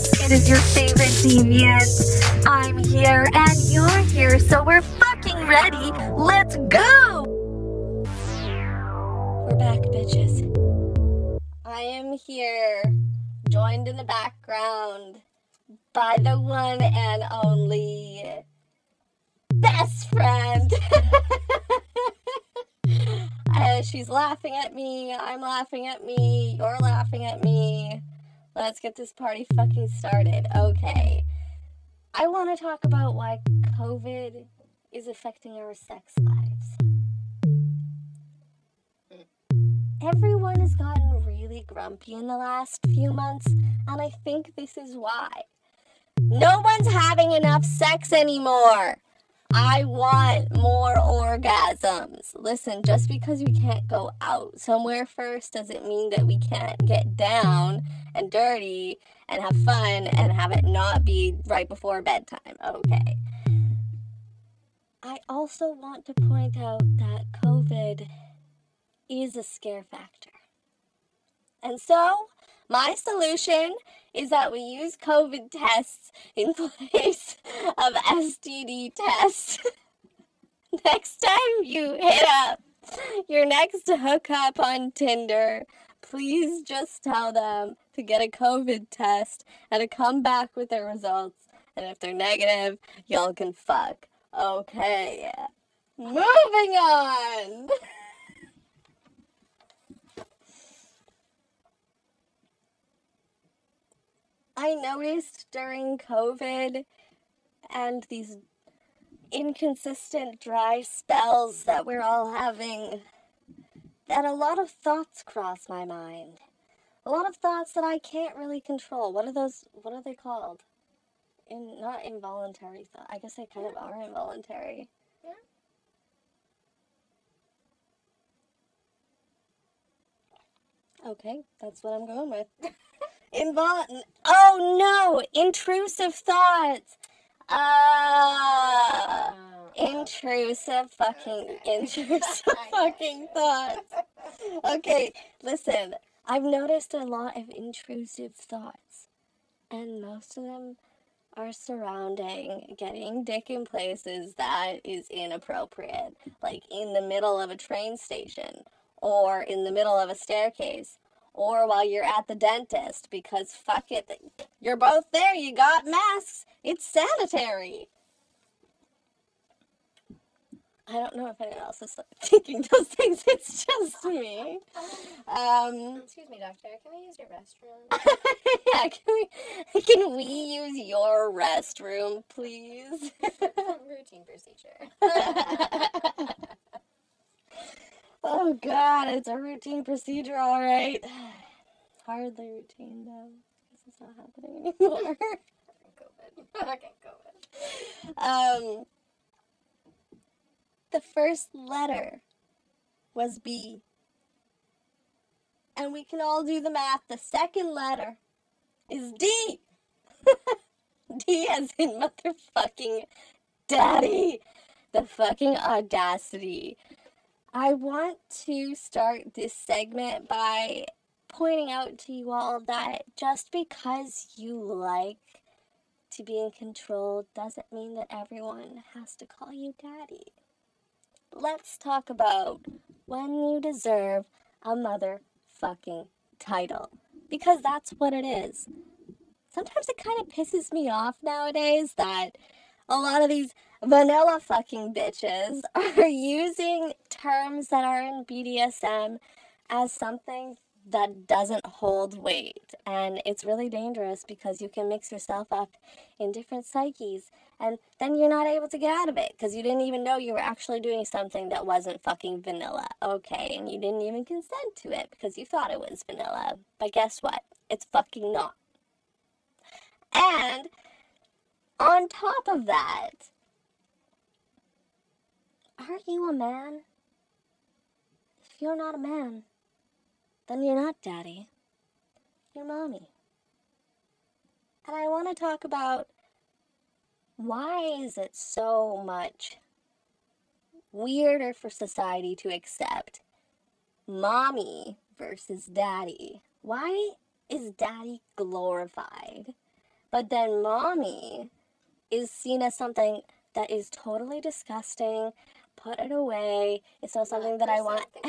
It is your favorite deviant. I'm here and you're here, so we're fucking ready. Let's go! We're back, bitches. I am here, joined in the background by the one and only best friend. uh, she's laughing at me, I'm laughing at me, you're laughing at me. Let's get this party fucking started. Okay. I want to talk about why COVID is affecting our sex lives. Everyone has gotten really grumpy in the last few months, and I think this is why. No one's having enough sex anymore. I want more orgasms. Listen, just because we can't go out somewhere first doesn't mean that we can't get down and dirty and have fun and have it not be right before bedtime. Okay. I also want to point out that COVID is a scare factor. And so, my solution is that we use COVID tests in place of STD tests. next time you hit up your next hookup on Tinder, please just tell them to get a COVID test and to come back with their results. And if they're negative, y'all can fuck. Okay. Moving on. I noticed during COVID and these inconsistent dry spells that we're all having that a lot of thoughts cross my mind. A lot of thoughts that I can't really control. What are those what are they called? In not involuntary thought. I guess they kind of are involuntary. Yeah. Okay, that's what I'm going with. Invol Oh no, intrusive thoughts. Uh, intrusive fucking intrusive fucking thoughts. Okay, listen. I've noticed a lot of intrusive thoughts, and most of them are surrounding getting dick in places that is inappropriate, like in the middle of a train station or in the middle of a staircase or while you're at the dentist because fuck it, you're both there, you got masks, it's sanitary. I don't know if anyone else is thinking those things, it's just me. Um, Excuse me, doctor. Can I use your restroom? yeah, can we, can we use your restroom, please? Routine procedure. Oh god, it's a routine procedure, all right. Hardly routine though, This is not happening anymore. COVID. COVID. um, the first letter was B, and we can all do the math. The second letter is D. D as in motherfucking daddy. The fucking audacity. I want to start this segment by pointing out to you all that just because you like to be in control doesn't mean that everyone has to call you daddy. Let's talk about when you deserve a motherfucking title. Because that's what it is. Sometimes it kind of pisses me off nowadays that a lot of these vanilla fucking bitches are using terms that are in BDSM as something that doesn't hold weight. And it's really dangerous because you can mix yourself up in different psyches and then you're not able to get out of it because you didn't even know you were actually doing something that wasn't fucking vanilla. Okay, and you didn't even consent to it because you thought it was vanilla. But guess what? It's fucking not. And on top of that, are you a man? If you're not a man, then you're not daddy. You're mommy. And I want to talk about why is it so much weirder for society to accept mommy versus daddy? Why is daddy glorified But then mommy is seen as something that is totally disgusting. Put it away. It's not something that I want to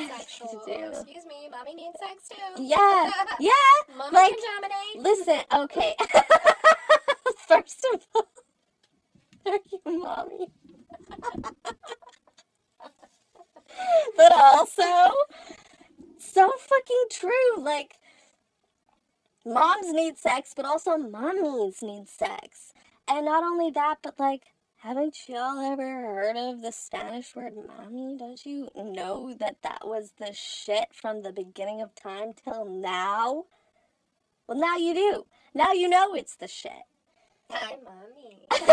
do. Excuse me, mommy needs sex too. Yeah, yeah. Mommy like- can dominate. Listen, okay. First of all, thank you, mommy. but also, so fucking true. Like, moms need sex, but also mommies need sex. And not only that, but like, haven't y'all ever heard of the Spanish word mommy? Don't you know that that was the shit from the beginning of time till now? Well, now you do. Now you know it's the shit. Hi, mommy.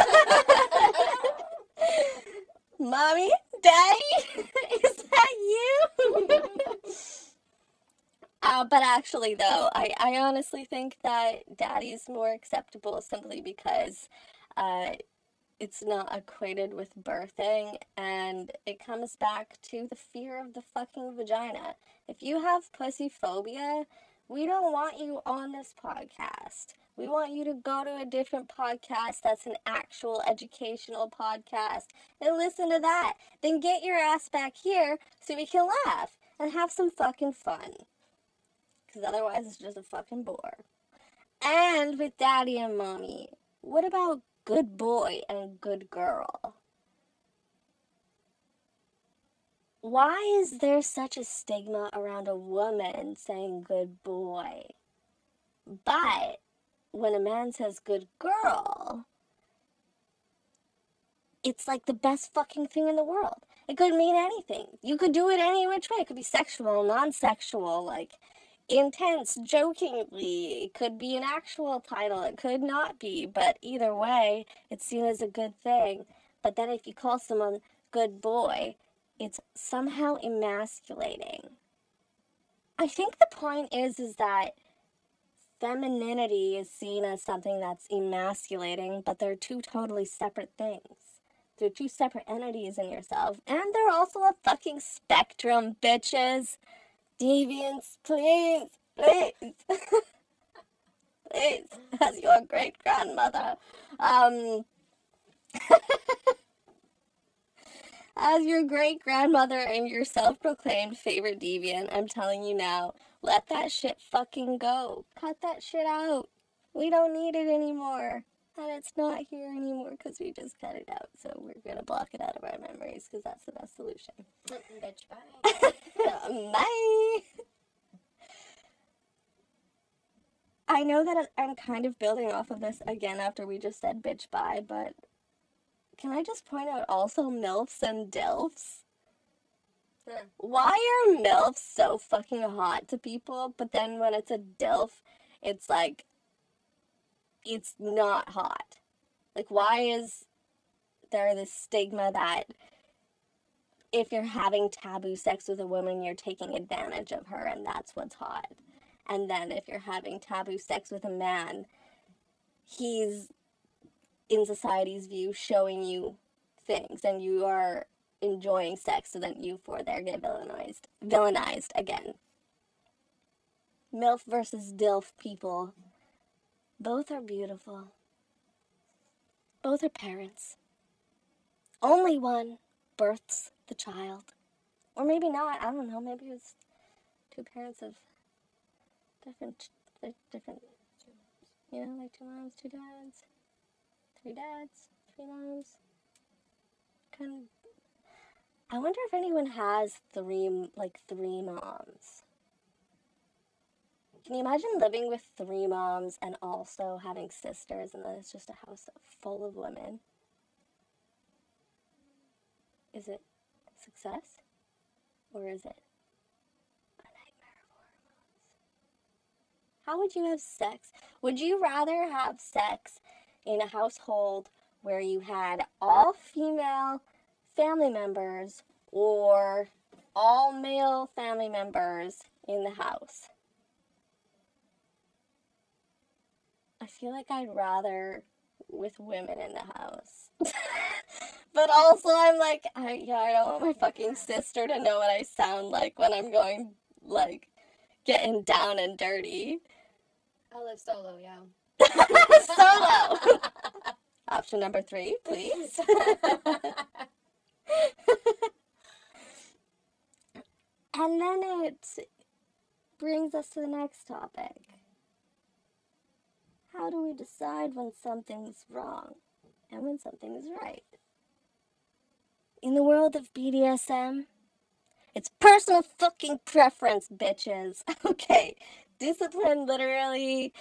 Mommy? Daddy? Is that you? uh, but actually, though, I, I honestly think that daddy's more acceptable simply because uh, it's not equated with birthing and it comes back to the fear of the fucking vagina. If you have pussy phobia, we don't want you on this podcast. We want you to go to a different podcast that's an actual educational podcast and listen to that. Then get your ass back here so we can laugh and have some fucking fun. Because otherwise, it's just a fucking bore. And with daddy and mommy, what about good boy and good girl? Why is there such a stigma around a woman saying good boy? But when a man says good girl, it's like the best fucking thing in the world. It could mean anything. You could do it any which way. It could be sexual, non sexual, like intense, jokingly. It could be an actual title. It could not be. But either way, it's seen as a good thing. But then if you call someone good boy, it's somehow emasculating. I think the point is is that femininity is seen as something that's emasculating, but they're two totally separate things. They're two separate entities in yourself, and they're also a fucking spectrum, bitches. Deviants, please, please, please, as your great grandmother. Um, as your great grandmother and your self proclaimed favorite deviant, I'm telling you now, let that shit fucking go. Cut that shit out. We don't need it anymore. And it's not here anymore because we just cut it out. So we're gonna block it out of our memories because that's the best solution. Bitch, bye. Bye. I know that I'm kind of building off of this again after we just said bitch bye, but can I just point out also MILFs and DILFs? Huh. Why are MILFs so fucking hot to people, but then when it's a DILF, it's like, it's not hot? Like, why is there this stigma that if you're having taboo sex with a woman, you're taking advantage of her, and that's what's hot? And then if you're having taboo sex with a man, he's in society's view showing you things and you are enjoying sex so then you for there get villainized villainized again milf versus dilf people both are beautiful both are parents only one births the child or maybe not i don't know maybe it's two parents of different different you know like two moms two dads three dads, three moms. Kind of. I wonder if anyone has three, like three moms. Can you imagine living with three moms and also having sisters, and then it's just a house full of women? Is it success, or is it? How would you have sex? Would you rather have sex in a household where you had all female family members or all male family members in the house. Feel like I'd rather with women in the house. but also I'm like, I yeah, I don't want my fucking sister to know what I sound like when I'm going like getting down and dirty. I'll live solo, yeah. Solo. Option number three, please. and then it brings us to the next topic. How do we decide when something's wrong and when something is right? In the world of BDSM, it's personal fucking preference, bitches. Okay, discipline literally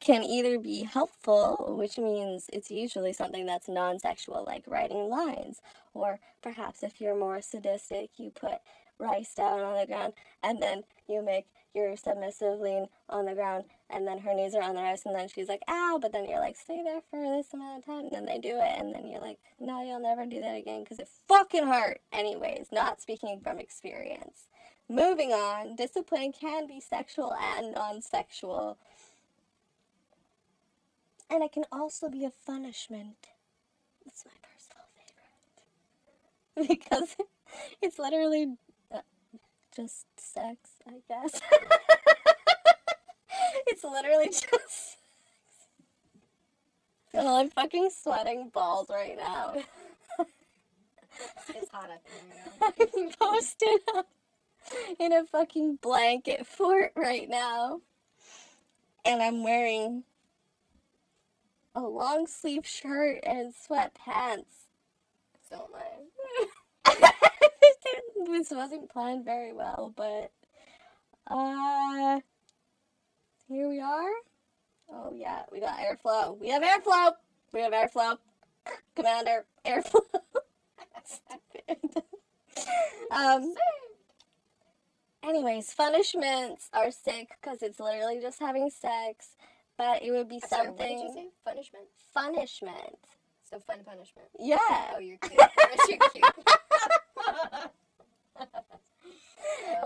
can either be helpful, which means it's usually something that's non sexual, like writing lines, or perhaps if you're more sadistic, you put rice down on the ground and then you make your submissive lean on the ground and then her knees are on the rice and then she's like ow but then you're like stay there for this amount of time and then they do it and then you're like no you'll never do that again because it fucking hurt. Anyways not speaking from experience. Moving on discipline can be sexual and non-sexual. And it can also be a punishment. It's my personal favorite. Because it's literally uh, just sex, I guess. it's literally just. Well, I'm fucking sweating balls right now. it's hot up here now. I'm posted up in a fucking blanket fort right now. And I'm wearing a long sleeve shirt and sweatpants. So am I. this wasn't planned very well, but uh here we are. Oh yeah, we got airflow. We have airflow. We have airflow. Commander, airflow. Stupid. um anyways, punishments are sick because it's literally just having sex, but it would be I'm sorry, what did you something say? Punishment? punishment. So fun punishment. Yeah. Oh, you're cute. You're cute.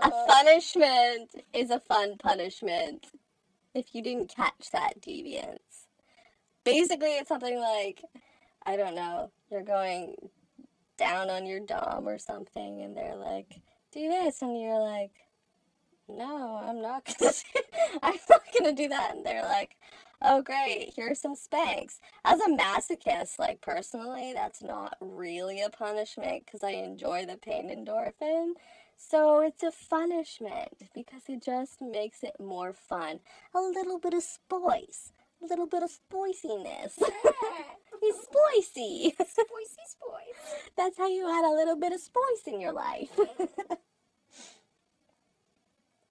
A punishment is a fun punishment. If you didn't catch that deviance. Basically, it's something like, I don't know, you're going down on your dom or something, and they're like, do this, and you're like, no, I'm not gonna do, I'm not gonna do that, and they're like, oh great, here's some spanks. As a masochist, like personally, that's not really a punishment because I enjoy the pain endorphin. So it's a punishment because it just makes it more fun. A little bit of spice, a little bit of spiciness. it's spicy. Spoicy spoice. That's how you add a little bit of spice in your life.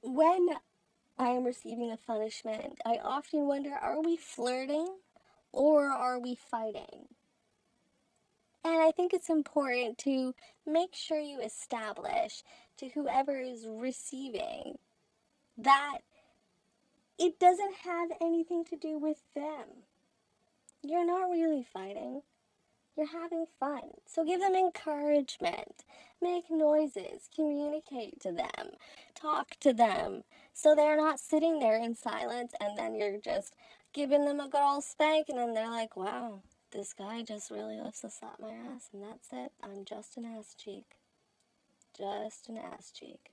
when I am receiving a punishment, I often wonder are we flirting or are we fighting? And I think it's important to make sure you establish to whoever is receiving that it doesn't have anything to do with them. You're not really fighting. You're having fun. So give them encouragement. Make noises. Communicate to them. Talk to them. So they're not sitting there in silence and then you're just giving them a good old spank and then they're like, wow, this guy just really loves to slap my ass and that's it. I'm just an ass cheek. Just an ass cheek.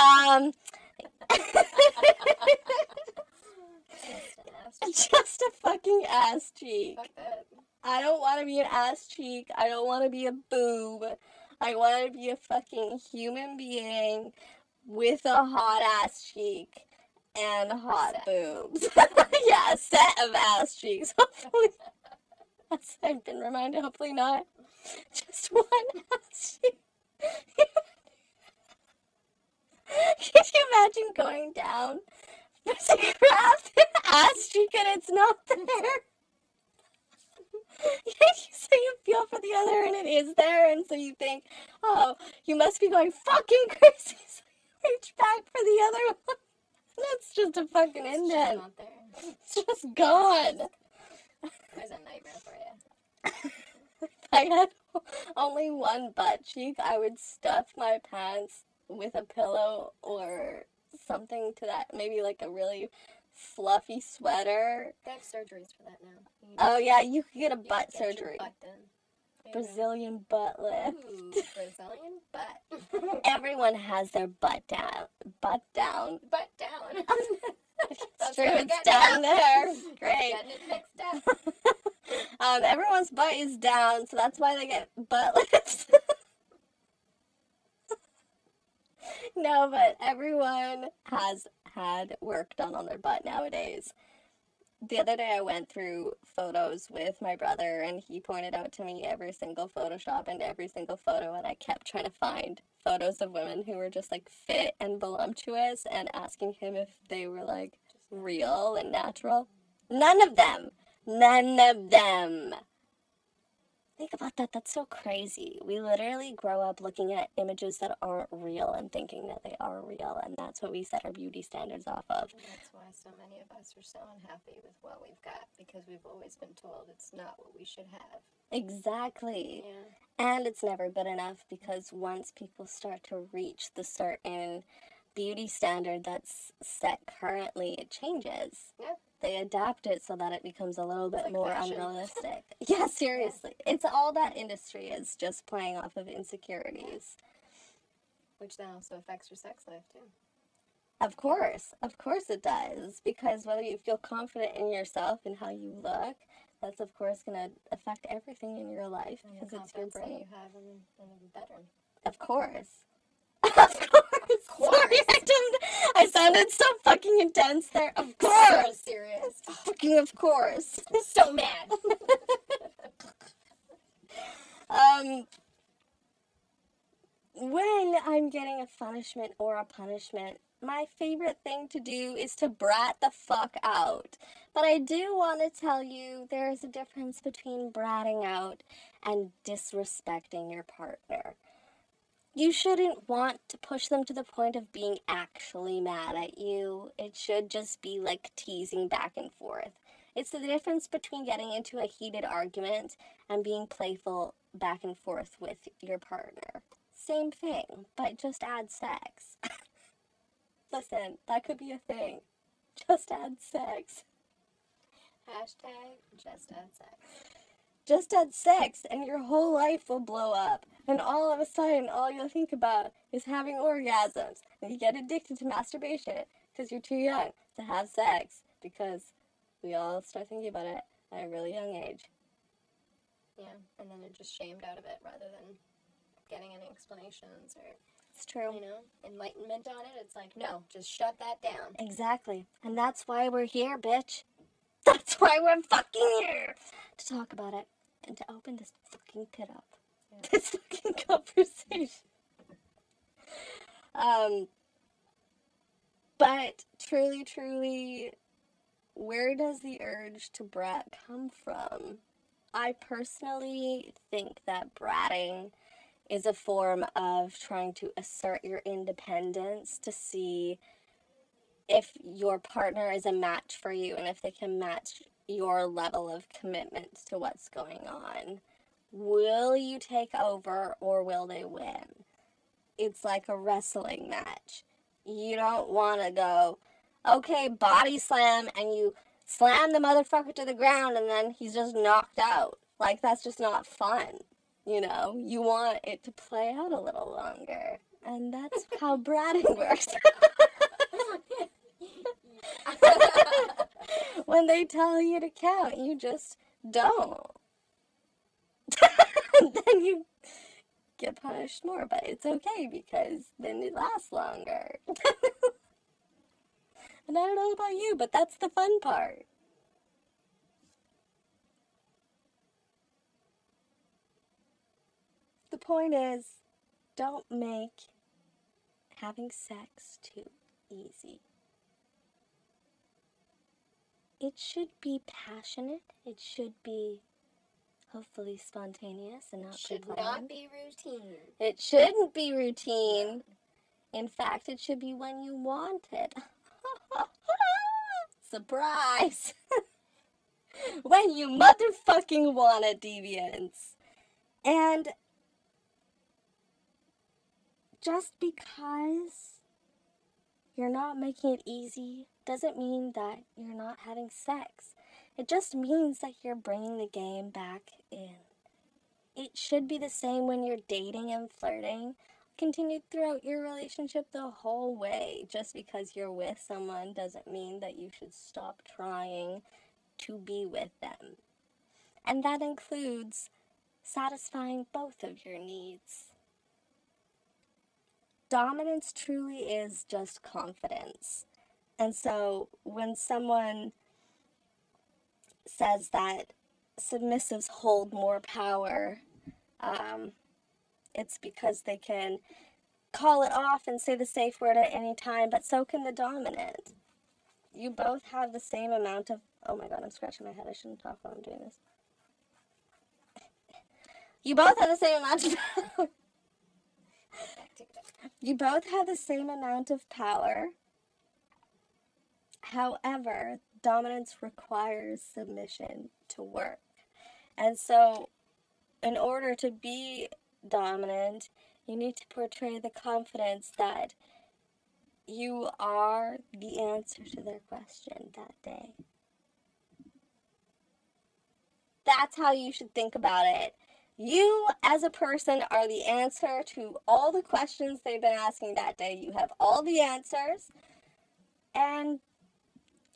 Um, Just just a fucking ass cheek. I don't want to be an ass cheek. I don't want to be a boob. I want to be a fucking human being with a hot ass cheek and hot boobs. yeah, a set of ass cheeks. Hopefully, as I've been reminded, hopefully not just one ass cheek. Can you imagine going down to grab the ass cheek and it's not there? so you feel for the other and it is there, and so you think, oh, you must be going fucking crazy. So you reach back for the other one. That's just a fucking It's just indent. not there. It's just gone. There's a nightmare for you. If I had only one butt cheek, I would stuff my pants with a pillow or something to that. Maybe like a really fluffy sweater. They have surgeries for that now. Oh yeah, you could get a butt just surgery. butt done. you go. Brazilian butt lift. Ooh, Brazilian butt. Everyone has their butt down. Butt down. butt down. It's true, it's down there. Great. Getting it mixed up. um, everyone's butt is down, so that's why they get butt lifts. no, but everyone has had work done on their butt nowadays. The other day I went through photos with my brother and he pointed out to me every single Photoshop and every single photo and I kept trying to find photos of women who were just like fit and voluptuous and asking him if they were like real and natural. None of them. None of them. Think about that. That's so crazy. We literally grow up looking at images that aren't real and thinking that they are real, and that's what we set our beauty standards off of. And that's why so many of us are so unhappy with what we've got because we've always been told it's not what we should have. Exactly. Yeah. And it's never good enough because once people start to reach the certain beauty standard that's set currently, it changes. Yeah. They adapt it so that it becomes a little bit like more fashion. unrealistic. yeah, seriously. It's all that industry is just playing off of insecurities. Which then also affects your sex life too. Of course, of course it does. Because whether you feel confident in yourself and how you look, that's of course going to affect everything in your life because it's your brain. you have in, in a bedroom. Of course. of course. Sorry, I, didn't, I sounded so fucking intense there. Of So course. serious. Fucking of course. so mad. Um, when I'm getting a punishment or a punishment, my favorite thing to do is to brat the fuck out. But I do want to tell you there is a difference between bratting out and disrespecting your partner. You shouldn't want to push them to the point of being actually mad at you. It should just be like teasing back and forth. It's the difference between getting into a heated argument and being playful back and forth with your partner. Same thing, but just add sex. Listen, that could be a thing. Just add sex. Hashtag just add sex. Just had sex, and your whole life will blow up. And all of a sudden, all you'll think about is having orgasms. And you get addicted to masturbation because you're too young to have sex. Because we all start thinking about it at a really young age. Yeah, and then they're just shamed out of it rather than getting any explanations or It's true. you know enlightenment on it. It's like no, just shut that down. Exactly. And that's why we're here, bitch. That's why we're fucking here. To talk about it and to open this fucking pit up. Yeah. This fucking conversation. Um but truly, truly, where does the urge to brat come from? I personally think that bratting is a form of trying to assert your independence to see if your partner is a match for you and if they can match your level of commitment to what's going on. Will you take over or will they win? It's like a wrestling match. You don't want to go, okay, body slam, and you slam the motherfucker to the ground and then he's just knocked out. Like, that's just not fun. You know, you want it to play out a little longer. And that's how bratting works. when they tell you to count, you just don't. then you get punished more, but it's okay because then it lasts longer. and I don't know about you, but that's the fun part. The point is, don't make having sex too easy. It should be passionate. It should be hopefully spontaneous and not Should not be routine. It shouldn't be routine. In fact, it should be when you want it. Surprise! when you motherfucking want it, deviants. And just because you're not making it easy doesn't mean that you're not having sex. It just means that you're bringing the game back in. it should be the same when you're dating and flirting. Continue throughout your relationship the whole way. Just because you're with someone doesn't mean that you should stop trying to be with them. And that includes satisfying both of your needs. Dominance truly is just confidence. And so when someone says that submissives hold more power, um, it's because they can call it off and say the safe word at any time, but so can the dominant. You both have the same amount of. Oh my god, I'm scratching my head. I shouldn't talk while I'm doing this. You both have the same amount of power. You both have the same amount of power. However, dominance requires submission to work. And so, in order to be dominant, you need to portray the confidence that you are the answer to their question that day. That's how you should think about it. You, as a person, are the answer to all the questions they've been asking that day. You have all the answers, and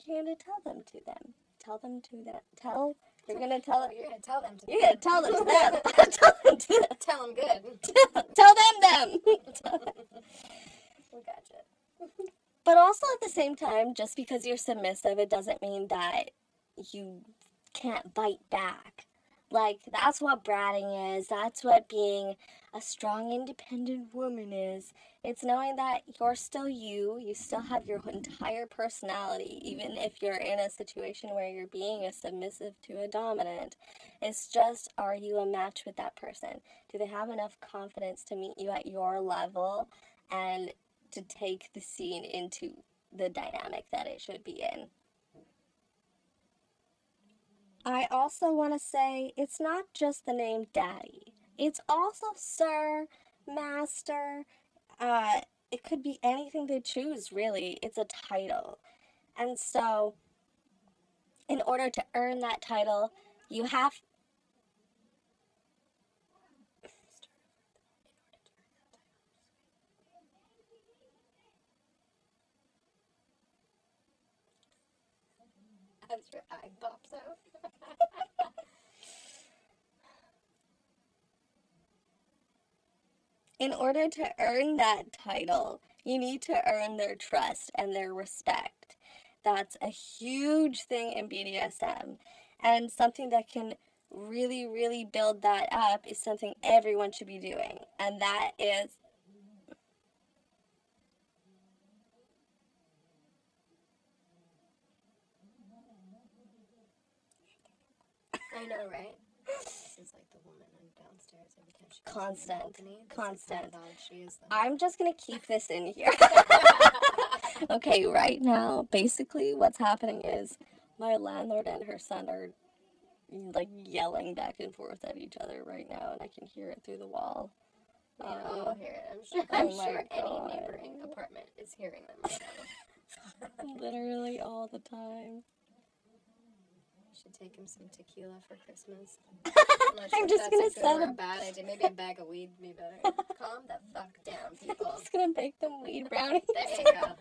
you're going to tell them to them. Tell them to them. Tell you're gonna tell them. You're gonna tell them to. You're gonna tell them to them. tell them to them. Tell them good. Tell them them. we gotcha. but also at the same time, just because you're submissive, it doesn't mean that you can't bite back. Like that's what bratting is. That's what being a strong, independent woman is. It's knowing that you're still you, you still have your entire personality, even if you're in a situation where you're being a submissive to a dominant. It's just, are you a match with that person? Do they have enough confidence to meet you at your level and to take the scene into the dynamic that it should be in? I also want to say it's not just the name Daddy. It's also Sir, Master. Uh, it could be anything they choose, really. It's a title. And so, in order to earn that title, you have. Your eye pops out. In order to earn that title, you need to earn their trust and their respect. That's a huge thing in BDSM. And something that can really, really build that up is something everyone should be doing. And that is I know, right? This is like the woman on downstairs every time she goes in the Constant. balcony. This is the kind Constant. she is. I'm just gonna keep this in here. okay, right now, basically what's happening is my landlord and her son are like yelling back and forth at each other right now, and I can hear it through the wall. Yeah, I'll uh, hear it. I'm sure. oh I'm my sure any neighboring apartment is hearing them right now. literally all the time. Should take him some tequila for Christmas. I'm sure if just gonna good a bad idea. Maybe a bag of weed would be better. Calm the fuck down, people. I'm just gonna make them weed brownies. There you go.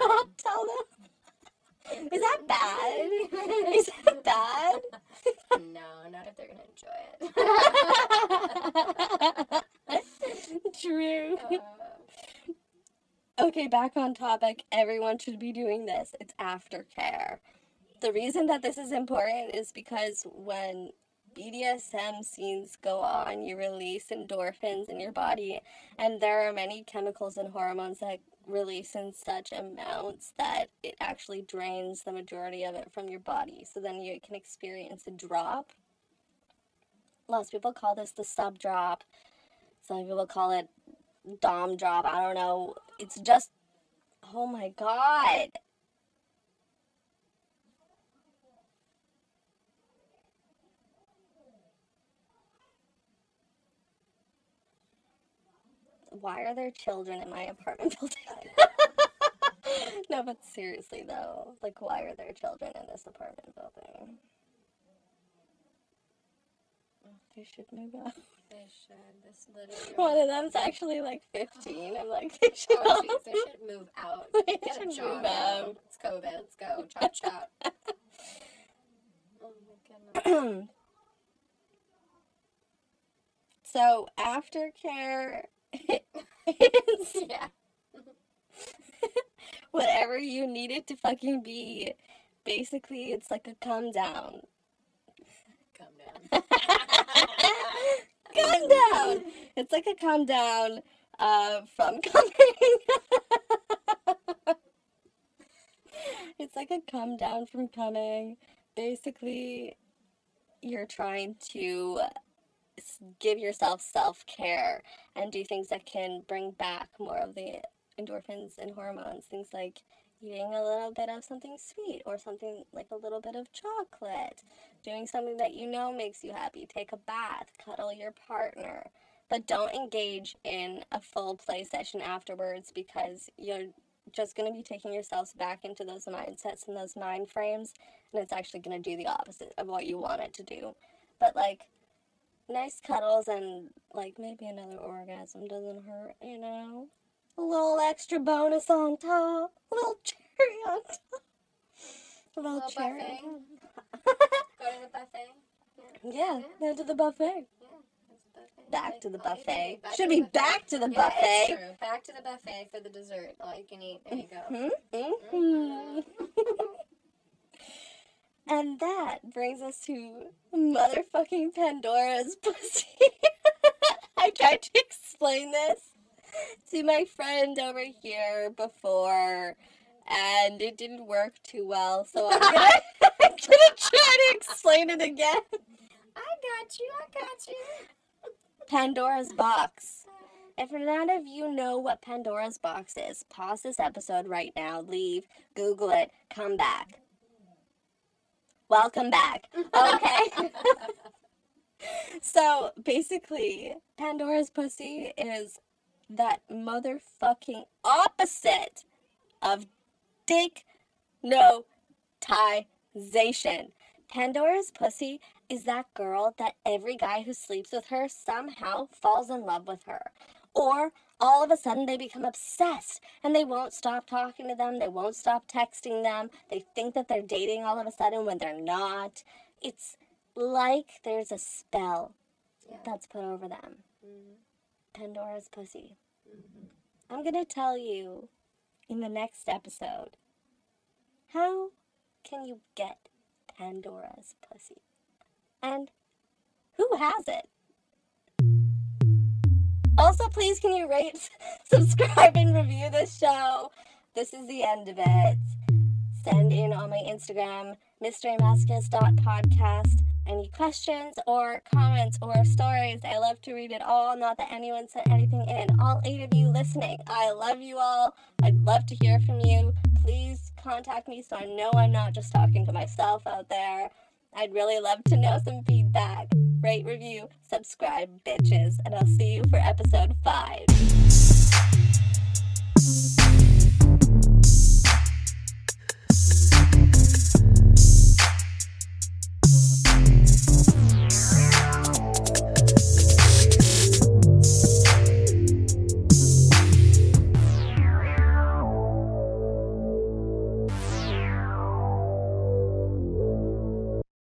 I'll tell them. Is that bad? Is that bad? no, not if they're gonna enjoy it. True. Uh, Okay, back on topic. Everyone should be doing this. It's aftercare. The reason that this is important is because when BDSM scenes go on, you release endorphins in your body, and there are many chemicals and hormones that release in such amounts that it actually drains the majority of it from your body. So then you can experience a drop. Lots of people call this the sub drop. Some people call it dom drop. I don't know. It's just, oh my god. Why are there children in my apartment building? no, but seriously though, like, why are there children in this apartment building? they should move out. They should. This literally. One of them's actually like 15. I'm like, they should Oh, jeez, they should move out. They Get should a move job. out. now. It's COVID. Let's go. Chop chop. oh my goodness. so aftercare Yeah. whatever you need it to fucking be. Basically, it's like a come down. Calm down. calm down. It's like a calm down uh, from coming. it's like a come down from coming. Basically, you're trying to give yourself self care and do things that can bring back more of the endorphins and hormones. Things like eating a little bit of something sweet or something like a little bit of chocolate, doing something that you know makes you happy. Take a bath, cuddle your partner. But don't engage in a full play session afterwards because you're just going to be taking yourselves back into those mindsets and those mind frames, and it's actually going to do the opposite of what you want it to do. But like, nice cuddles and like maybe another orgasm doesn't hurt, you know? A little extra bonus on top, a little cherry on top. A little, Little cherry. Go to the buffet. top. Yeah, then to the buffet. Yeah. Buffet. Back Like, to the can buffet. Back Should to be buffet. back to the Yeah, buffet. it's true. Back to the buffet for the dessert. All you can eat. There you go. Hmm? Mhm. And that brings us to motherfucking Pandora's pussy. I tried to explain this to my friend over here before, and it didn't work too well, so I'm gonna, I'm gonna try to explain it again. I got you. I got you. Pandora's box. If none of you know what Pandora's box is, pause this episode right now, leave, Google it, come back. Welcome back. Okay. so basically, Pandora's pussy is that motherfucking opposite of dick no tization. Pandora's pussy is that girl that every guy who sleeps with her somehow falls in love with her. Or all of a sudden they become obsessed and they won't stop talking to them, they won't stop texting them, they think that they're dating all of a sudden when they're not. It's like there's a spell Yeah. that's put over them. Mhm. Pandora's pussy. I'm going to tell you in the next episode how can you get Pandora's pussy? And who has it? Also, please can you rate, subscribe, and review this show? This is the end of it. Send in on my Instagram, mysterymascus.podcast, any questions or comments or stories. I love to read it all. Not that anyone sent anything in. All eight of you listening, I love you all. I'd love to hear from you. Please contact me so I know I'm not just talking to myself out there. I'd really love to know some feedback. Rate, review, subscribe, bitches, and I'll see you for episode five.